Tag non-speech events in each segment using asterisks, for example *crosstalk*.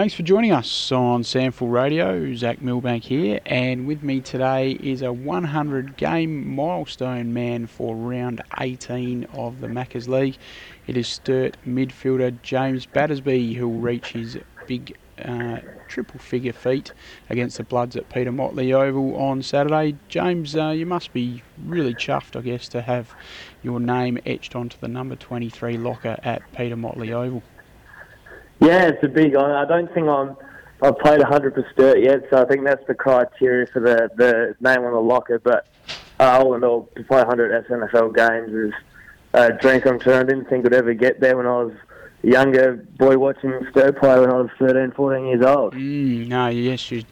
Thanks for joining us on SANFL Radio. Zach Milbank here, and with me today is a 100 game milestone man for round 18 of the Maccas League. It is Sturt midfielder James Battersby who will reach his big uh, triple figure feat against the Bloods at Peter Motley Oval on Saturday. James, uh, you must be really chuffed, I guess, to have your name etched onto the number 23 locker at Peter Motley Oval. Yeah, it's a big honour. I don't think I'm. I've played 100 for Sturt yet, so I think that's the criteria for the, the name on the locker. But uh, all in all, to play 100 SANFL games is a dream come true. I didn't think I'd ever get there when I was younger boy watching Sturt play when I was 13, 14 years old. Mm, no, yes, you're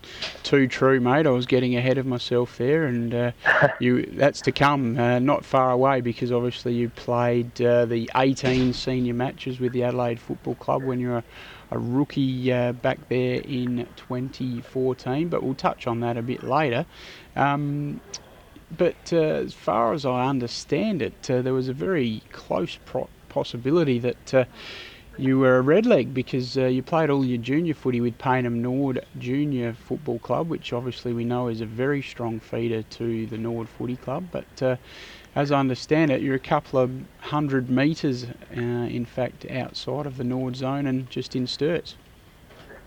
too true, mate. I was getting ahead of myself there, and uh, *laughs* you that's to come, uh, not far away, because obviously you played uh, the 18 senior matches with the Adelaide Football Club when you were a rookie uh, back there in 2014. But we'll touch on that a bit later. Um, but uh, as far as I understand it, uh, there was a very close pro- possibility that you were a red leg because uh, you played all your junior footy with Payneham Norwood Junior Football Club, which obviously we know is a very strong feeder to the Norwood Footy Club. But uh, as I understand it, you're a couple of hundred metres, uh, in fact, outside of the Norwood zone and just in Sturts.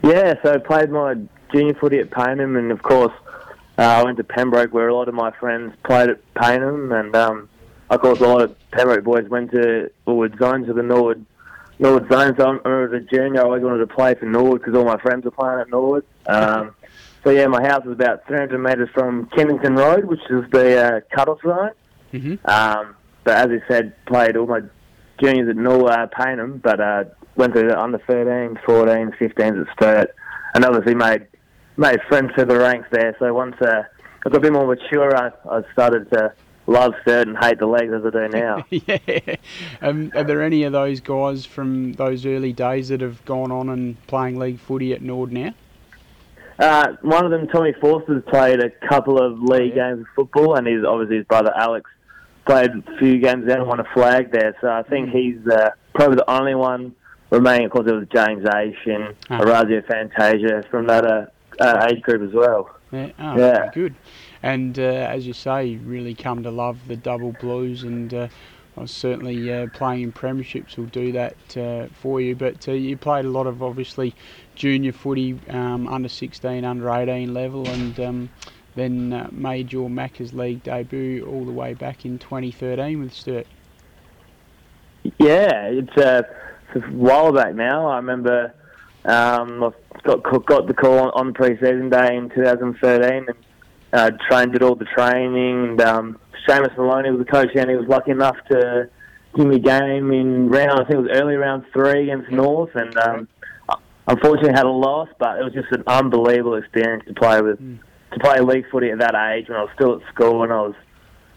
Yeah, so I played my junior footy at Payneham, and of course, uh, I went to Pembroke where a lot of my friends played at Payneham, and um, of course, a lot of Pembroke boys went to Wood Zones of the Norwood Norwood Zone. So I remember as a junior, I always wanted to play for Norwood because all my friends were playing at Norwood. Um, *laughs* so yeah, my house was about 300 metres from Kennington Road, which is the uh, cut-off zone. Mm-hmm. Um, but as I said, played all my juniors at Norwood, uh, Payneham, but uh, went through the under 13s, 14s, 15s at Sturt, and obviously made made friends through the ranks there. So once uh, I got a bit more mature, I, I started to love Sturt and hate the legs as I do now. *laughs* yeah. Um, are there any of those guys from those early days that have gone on and playing league footy at Norwood now? Uh, one of them, Tommy Forster's played a couple of league yeah. games of football, and he's obviously his brother Alex played a few games there and won a flag there. So I think mm. he's uh, probably the only one remaining. Of course, there was James Asian, oh. Orazio Fantasia from that uh, uh, age group as well. Yeah, oh, yeah. good. And uh, as you say, really come to love the double blues, and uh, was certainly uh, playing in premierships will do that uh, for you. But uh, you played a lot of obviously junior footy, um, under 16, under 18 level, and um, then uh, made your Maccas League debut all the way back in 2013 with Sturt. Yeah, it's, it's a while back now. I remember um, I got got the call on, on pre-season day in 2013 and uh, trained did all the training. And um, Seamus Maloney was the coach, and he was lucky enough to give me a game in round. I think it was early round three against North, and um, unfortunately had a loss. But it was just an unbelievable experience to play with, mm. to play league footy at that age when I was still at school and I was,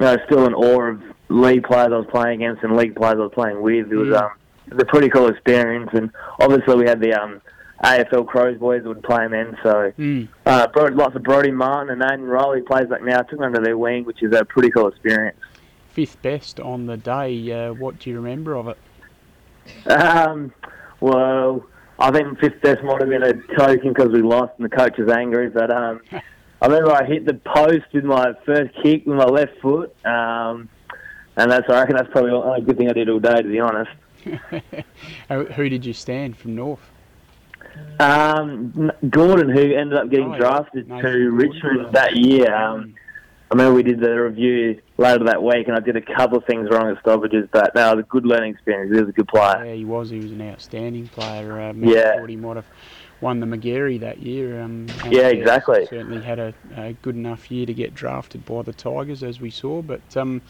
you know, still in awe of league players I was playing against and league players I was playing with. It was mm. um, it was a pretty cool experience, and obviously we had the um AFL Crows boys would play him in. So mm. uh, lots of Brodie Martin and Aiden Riley plays like now. Took under their wing, which is a pretty cool experience. Fifth best on the day. Uh, what do you remember of it? Um, well, I think fifth best might have been a token because we lost and the coach was angry. But um, *laughs* I remember I hit the post with my first kick with my left foot. Um, and that's I reckon that's probably the only good thing I did all day, to be honest. *laughs* Who did you stand from North? Um, Gordon, who ended up getting oh, drafted yeah. to Richmond that year. Um, I remember we did the review later that week, and I did a couple of things wrong at stoppages, but no, it was a good learning experience. He was a good player. Yeah, he was. He was an outstanding player. Uh, yeah. He might have won the Magarey that year. Um, yeah, exactly. Certainly had a, a, good enough year to get drafted by the Tigers, as we saw. But um,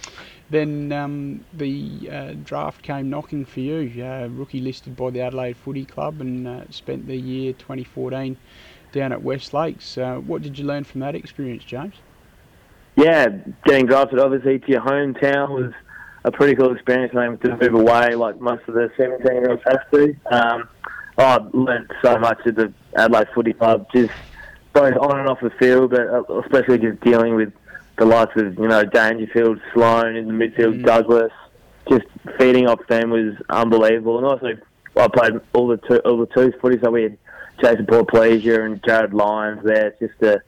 then um, the uh, draft came knocking for you. Uh, rookie listed by the Adelaide Footy Club and uh, spent the year 2014 down at West Lakes. Uh, what did you learn from that experience, James? Yeah, getting drafted obviously to your hometown was a pretty cool experience. I to move away like most of the 17 year olds have to. Um, I learned so much at the Adelaide Footy Club, just both on and off the field, but uh, especially just dealing with the likes of you know Dangerfield, Sloane in the midfield, mm. Douglas. Just feeding off them was unbelievable, and also I played all the two, all the twos footy, so we had Jason Porplyzia and Jarryd Lyons there. It's just to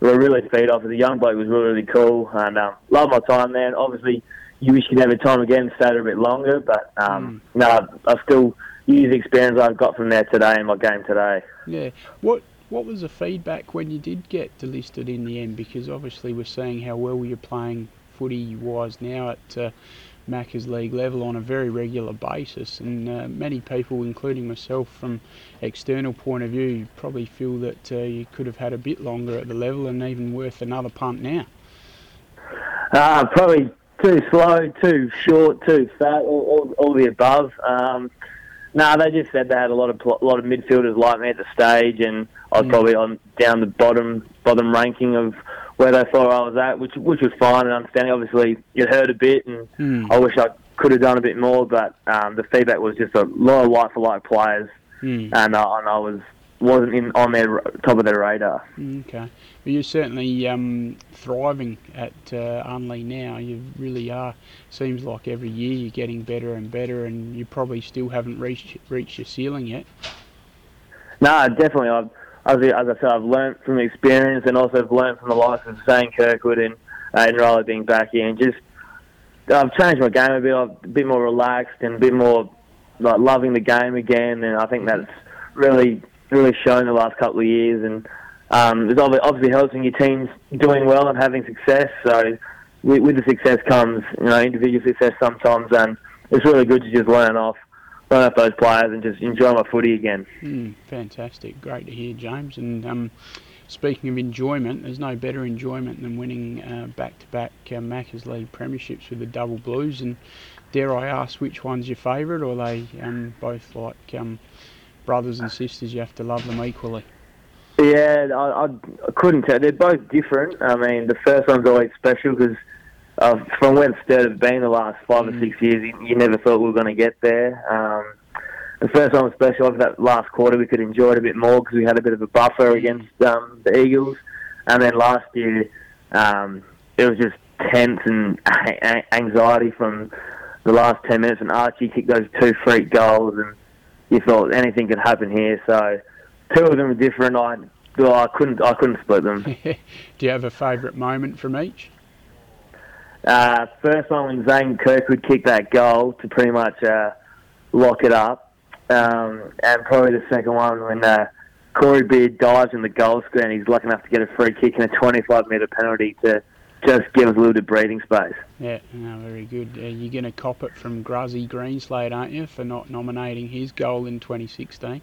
we really feed off. The young bloke was really, really cool, and um, love my time there. And obviously, you wish you could have a time again, stay there a bit longer, but um, mm. no, I still use the experience I've got from there today in my game today. Yeah. What what was the feedback when you did get delisted in the end? Because obviously we're seeing how well you're playing footy wise now at uh, Maccas League level on a very regular basis, and uh, many people, including myself, from external point of view, probably feel that uh, you could have had a bit longer at the level and even worth another punt now. Uh, probably too slow, too short, too fat, all, all, all the above. Um, no, they just said they had a lot of a lot of midfielders like me at the stage, and I was mm. probably on down the bottom bottom ranking of where they thought I was at, which which was fine and understanding. Obviously, it hurt a bit, and mm. I wish I could have done a bit more, but um, the feedback was just a lot of like for like players, mm. and, uh, and I was wasn't in on their top of their radar. Hmm, okay, well, you're certainly um, thriving at uh, Unley now. You really are. Seems like every year you're getting better and better, and you probably still haven't reached reached your ceiling yet. No, definitely. I've, as, as I said, I've learned from experience, and also I've learned from the likes of Zane Kirkwood and uh, and Riley being back here, and just I've changed my game a bit. I'm a bit more relaxed and a bit more like loving the game again, and I think that's really really shown the last couple of years, and um, it's obviously helps when your team's doing well and having success. So with, with the success comes, you know, individual success sometimes, and it's really good to just learn off learn off those players and just enjoy my footy again. Mm, fantastic, great to hear, James. And um, speaking of enjoyment, there's no better enjoyment than winning uh, back-to-back uh, Maccas League premierships with the Double Blues. And dare I ask, which one's your favourite, or are they um, both like um, brothers and sisters, you have to love them equally. Yeah, I, I, couldn't tell. They're both different. I mean, the first one's always special because uh, from where Sturt have been the last five mm. or six years, you, you, never thought we were going to get there. Um, the first one was special. Over that last quarter, we could enjoy it a bit more because we had a bit of a buffer against um, the Eagles. And then last year, um, it was just tense and anxiety from the last 10 minutes. And Archie kicked those two freak goals, and you thought anything could happen here. So two of them are different. I well, I couldn't I couldn't split them. *laughs* Do you have a favourite moment from each? Uh, first one when Zane Kirkwood kicked that goal to pretty much uh, lock it up, um, and probably the second one when uh, Corey Beard dives in the goal square and he's lucky enough to get a free kick and a 25 metre penalty to just give us a little bit of breathing space. Yeah, no, very good. Uh, you're going to cop it from Gruzzy Greenslade, aren't you, for not nominating his goal in 2016?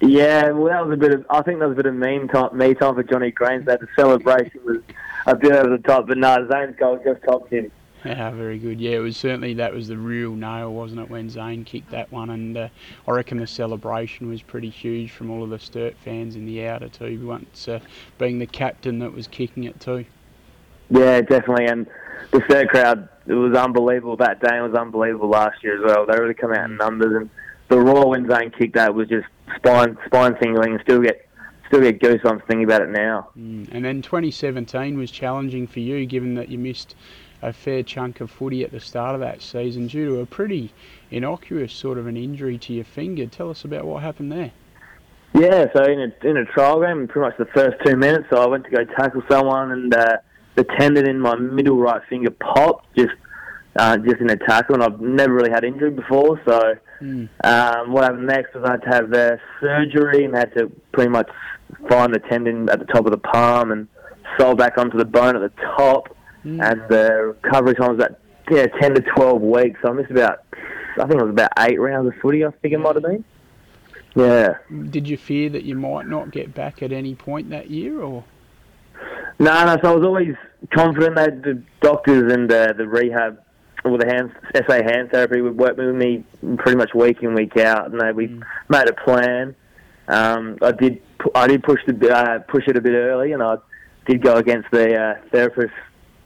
Yeah, well, that was a bit of. I think that was a bit of mean time, me time for Johnny Greenslade. The celebration was a bit over the top, but no, Zane's goal just topped him. Yeah, very good. Yeah, it was certainly that was the real nail, wasn't it, when Zane kicked that one? And uh, I reckon the celebration was pretty huge from all of the Sturt fans in the outer too. Once uh, being the captain that was kicking it too. Yeah, definitely. And the third crowd, it was unbelievable. That day It was unbelievable last year as well. They really come out in numbers, and the raw wind Zane kicked that was just spine spine tingling. Still get still get goosebumps thinking about it now. Mm. And then 2017 was challenging for you, given that you missed a fair chunk of footy at the start of that season due to a pretty innocuous sort of an injury to your finger. Tell us about what happened there. Yeah, so in a in a trial game, pretty much the first two minutes, so I went to go tackle someone and. Uh, the tendon in my middle right finger popped just uh, just in a tackle, and I've never really had injury before. So mm. um, what happened next was I had to have uh, surgery and had to pretty much find the tendon at the top of the palm and sew back onto the bone at the top. Mm. And the recovery time was about yeah ten to twelve weeks. So I missed about I think it was about eight rounds of footy. I think it might have been. Yeah. Did you fear that you might not get back at any point that year, or? No, no. So I was always confident that the doctors and uh, the rehab or the hand, SA hand therapy would work with me pretty much week in week out, and they, we mm. made a plan. Um, I did I did push the uh, push it a bit early, and I did go against the uh, therapist's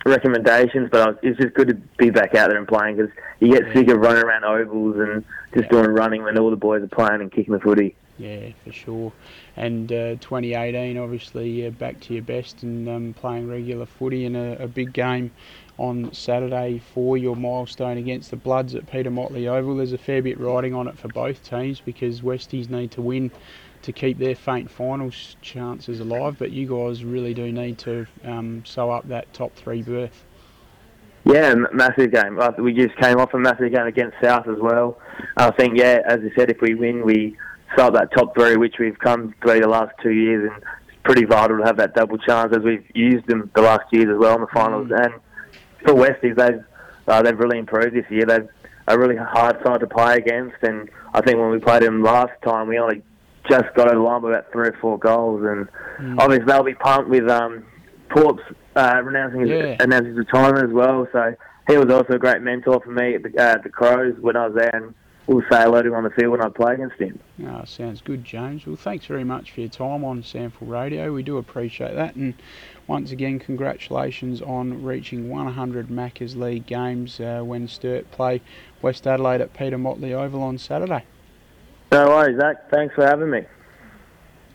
recommendations. But I was, it's just good to be back out there and playing because you get sick of running around ovals and just doing running when all the boys are playing and kicking the footy. Yeah, for sure. And uh, 2018, obviously, uh, back to your best and um, playing regular footy in a, a, big game on Saturday for your milestone against the Bloods at Peter Motley Oval. There's a fair bit riding on it for both teams because Westies need to win to keep their faint finals chances alive. But you guys really do need to um, sew up that top three berth. Yeah, massive game. We just came off a massive game against South as well. I think, yeah, as I said, if we win, we up that top three, which we've come through the last two years, and it's pretty vital to have that double chance as we've used them the last years as well in the finals. Mm. And for Westies, they've uh, they've really improved this year. They've a really hard side to play against, and I think when we played them last time, we only just got over the line by about three or four goals, and mm. obviously they'll be pumped with um, Porps uh, announcing his, yeah. announcing his retirement as well. So he was also a great mentor for me at the, uh, the Crows when I was there, and we'll say hello to him on the field when I play against him. Oh, sounds good, James. Well, thanks very much for your time on SANFL Radio. We do appreciate that, and once again, congratulations on reaching 100 Maccas League games uh, when Sturt play West Adelaide at Peter Motley Oval on Saturday. No worries, Zach. Thanks for having me.